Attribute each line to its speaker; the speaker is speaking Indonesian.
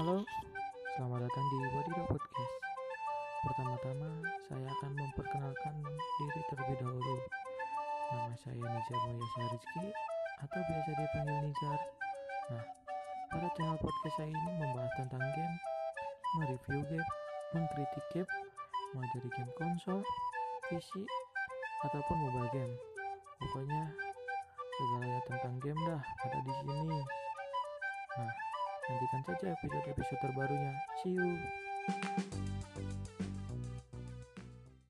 Speaker 1: Halo, selamat datang di Wadidaw Podcast. Pertama-tama, saya akan memperkenalkan diri terlebih dahulu. Nama saya Nizar Moyasa Rizky atau biasa dipanggil Nizar. Nah, pada channel podcast saya ini membahas tentang game, mereview game, mengkritik game, mau dari game konsol, PC, ataupun mobile game. Pokoknya segalanya tentang game dah ada di sini. Nantikan saja episode-episode terbarunya. See you.